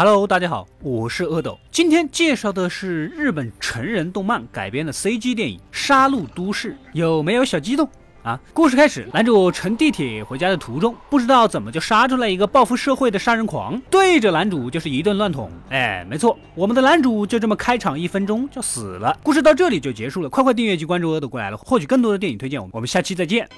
Hello，大家好，我是阿斗。今天介绍的是日本成人动漫改编的 CG 电影《杀戮都市》，有没有小激动啊？故事开始，男主乘地铁回家的途中，不知道怎么就杀出来一个报复社会的杀人狂，对着男主就是一顿乱捅。哎，没错，我们的男主就这么开场一分钟就死了。故事到这里就结束了，快快订阅及关注阿斗过来了，获取更多的电影推荐。我们下期再见。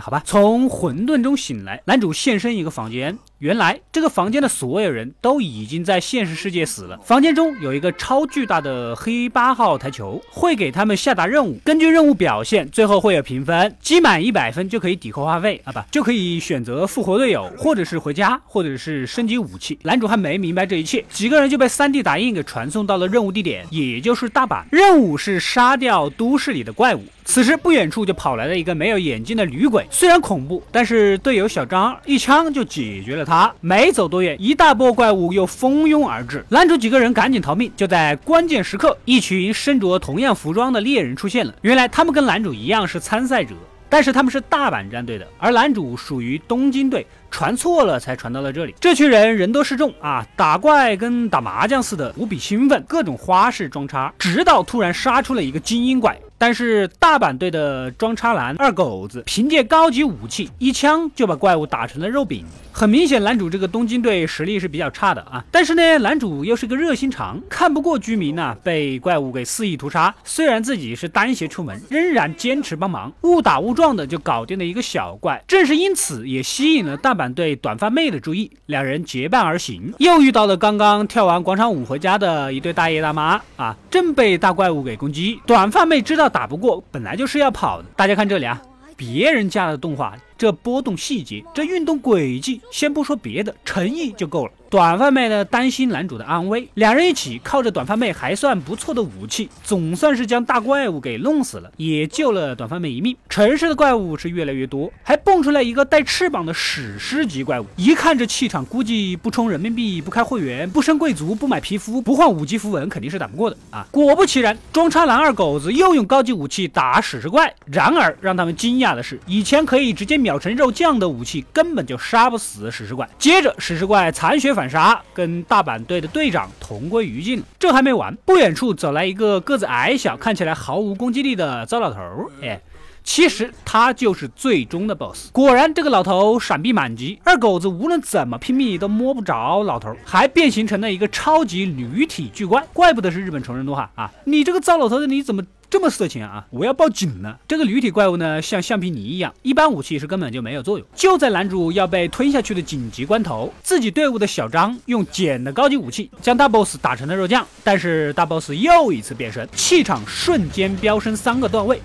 好吧，从混沌中醒来，男主现身一个房间。原来这个房间的所有人都已经在现实世界死了。房间中有一个超巨大的黑八号台球，会给他们下达任务，根据任务表现，最后会有评分，积满一百分就可以抵扣话费啊，不就可以选择复活队友，或者是回家，或者是升级武器。男主还没明白这一切，几个人就被 3D 打印给传送到了任务地点，也就是大阪。任务是杀掉都市里的怪物。此时不远处就跑来了一个没有眼睛的女鬼，虽然恐怖，但是队友小张一枪就解决了他。没走多远，一大波怪物又蜂拥而至，男主几个人赶紧逃命。就在关键时刻，一群身着同样服装的猎人出现了。原来他们跟男主一样是参赛者，但是他们是大阪战队的，而男主属于东京队，传错了才传到了这里。这群人人多势众啊，打怪跟打麻将似的，无比兴奋，各种花式装叉，直到突然杀出了一个精英怪。但是大阪队的装叉男二狗子凭借高级武器一枪就把怪物打成了肉饼。很明显，男主这个东京队实力是比较差的啊。但是呢，男主又是个热心肠，看不过居民呢被怪物给肆意屠杀，虽然自己是单鞋出门，仍然坚持帮忙，误打误撞的就搞定了一个小怪。正是因此，也吸引了大阪队短发妹的注意，两人结伴而行，又遇到了刚刚跳完广场舞回家的一对大爷大妈啊，正被大怪物给攻击。短发妹知道。打不过，本来就是要跑的。大家看这里啊，别人家的动画。这波动细节，这运动轨迹，先不说别的，诚意就够了。短发妹呢，担心男主的安危，两人一起靠着短发妹还算不错的武器，总算是将大怪物给弄死了，也救了短发妹一命。城市的怪物是越来越多，还蹦出来一个带翅膀的史诗级怪物，一看这气场，估计不充人民币、不开会员、不升贵族、不买皮肤、不换五级符文，肯定是打不过的啊！果不其然，装叉男二狗子又用高级武器打史诗怪。然而让他们惊讶的是，以前可以直接秒。秒成肉酱的武器根本就杀不死史诗怪。接着，史诗怪残血反杀，跟大阪队的队长同归于尽了。这还没完，不远处走来一个个子矮小、看起来毫无攻击力的糟老头。哎，其实他就是最终的 BOSS。果然，这个老头闪避满级，二狗子无论怎么拼命都摸不着老头，还变形成了一个超级驴体巨怪。怪不得是日本成人动画啊！你这个糟老头子，你怎么？这么色情啊！我要报警了。这个驴体怪物呢，像橡皮泥一样，一般武器是根本就没有作用。就在男主要被吞下去的紧急关头，自己队伍的小张用捡的高级武器将大 boss 打成了肉酱。但是大 boss 又一次变身，气场瞬间飙升三个段位。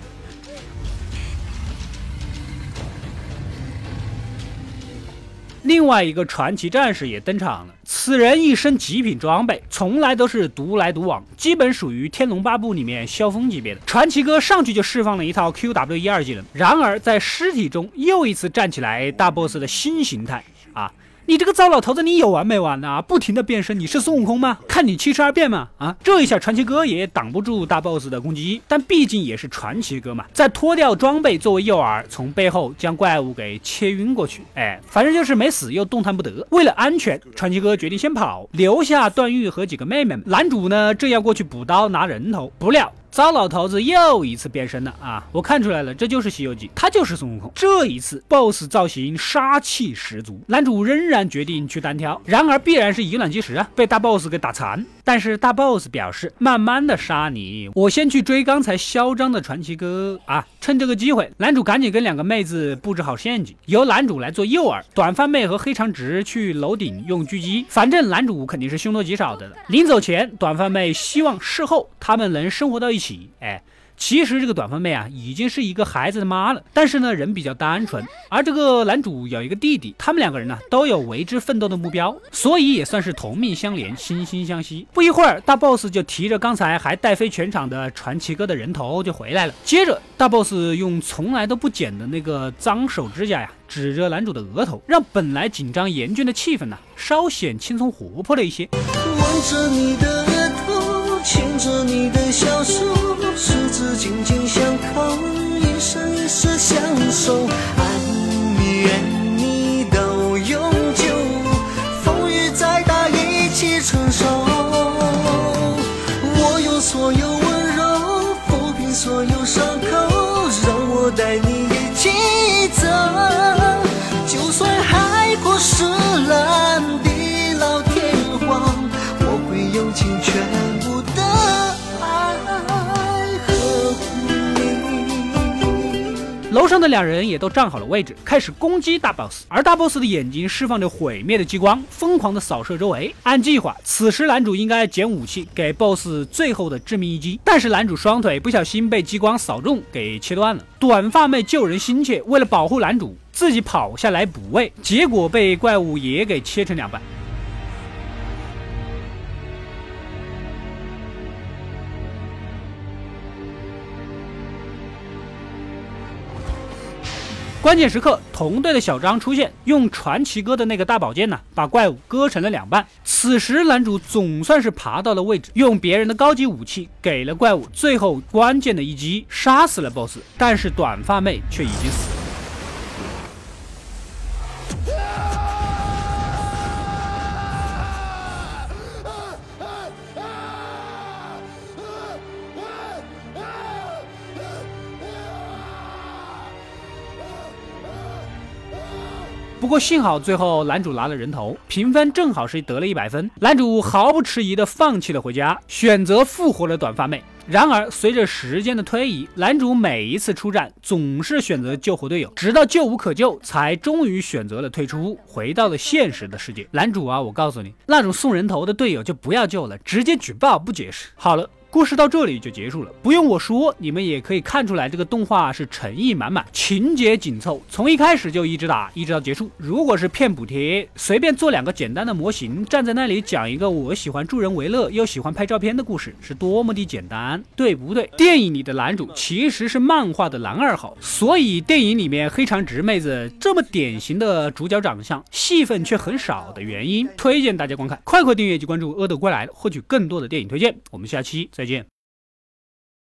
另外一个传奇战士也登场了，此人一身极品装备，从来都是独来独往，基本属于《天龙八部》里面萧峰级别的。传奇哥上去就释放了一套 QW 一二技能，然而在尸体中又一次站起来，大 boss 的新形态啊！你这个糟老头子，你有完没完呢？不停的变身，你是孙悟空吗？看你七十二变吗？啊，这一下传奇哥也挡不住大 boss 的攻击，但毕竟也是传奇哥嘛，在脱掉装备作为诱饵，从背后将怪物给切晕过去。哎，反正就是没死又动弹不得。为了安全，传奇哥决定先跑，留下段誉和几个妹妹们。男主呢，正要过去补刀拿人头，不料。糟老头子又一次变身了啊！我看出来了，这就是《西游记》，他就是孙悟空。这一次，BOSS 造型杀气十足，男主仍然决定去单挑，然而必然是以卵击石啊，被大 BOSS 给打残。但是大 BOSS 表示，慢慢的杀你，我先去追刚才嚣张的传奇哥啊！趁这个机会，男主赶紧跟两个妹子布置好陷阱，由男主来做诱饵，短发妹和黑长直去楼顶用狙击，反正男主肯定是凶多吉少的了。临走前，短发妹希望事后他们能生活到一起。起，哎，其实这个短发妹啊，已经是一个孩子的妈了，但是呢，人比较单纯。而这个男主有一个弟弟，他们两个人呢，都有为之奋斗的目标，所以也算是同命相连，惺惺相惜。不一会儿，大 boss 就提着刚才还带飞全场的传奇哥的人头就回来了。接着，大 boss 用从来都不剪的那个脏手指甲呀，指着男主的额头，让本来紧张严峻的气氛呢，稍显轻松活泼了一些。望着你的额头，牵着你的小手。十指紧紧相扣，一生一世。相守，爱你爱你到永久，风雨再大一起承受。上的两人也都站好了位置，开始攻击大 boss。而大 boss 的眼睛释放着毁灭的激光，疯狂的扫射周围。按计划，此时男主应该捡武器给 boss 最后的致命一击，但是男主双腿不小心被激光扫中，给切断了。短发妹救人心切，为了保护男主，自己跑下来补位，结果被怪物也给切成两半。关键时刻，同队的小张出现，用传奇哥的那个大宝剑呢，把怪物割成了两半。此时，男主总算是爬到了位置，用别人的高级武器给了怪物最后关键的一击，杀死了 BOSS。但是短发妹却已经死了。不过幸好最后男主拿了人头，评分正好是得了一百分。男主毫不迟疑的放弃了回家，选择复活了短发妹。然而随着时间的推移，男主每一次出战总是选择救活队友，直到救无可救，才终于选择了退出，回到了现实的世界。男主啊，我告诉你，那种送人头的队友就不要救了，直接举报不解释。好了。故事到这里就结束了，不用我说，你们也可以看出来，这个动画是诚意满满，情节紧凑，从一开始就一直打，一直到结束。如果是骗补贴，随便做两个简单的模型，站在那里讲一个我喜欢助人为乐又喜欢拍照片的故事，是多么的简单，对不对？电影里的男主其实是漫画的男二号，所以电影里面黑长直妹子这么典型的主角长相，戏份却很少的原因，推荐大家观看，快快订阅及关注阿斗归来，获取更多的电影推荐。我们下期再再见。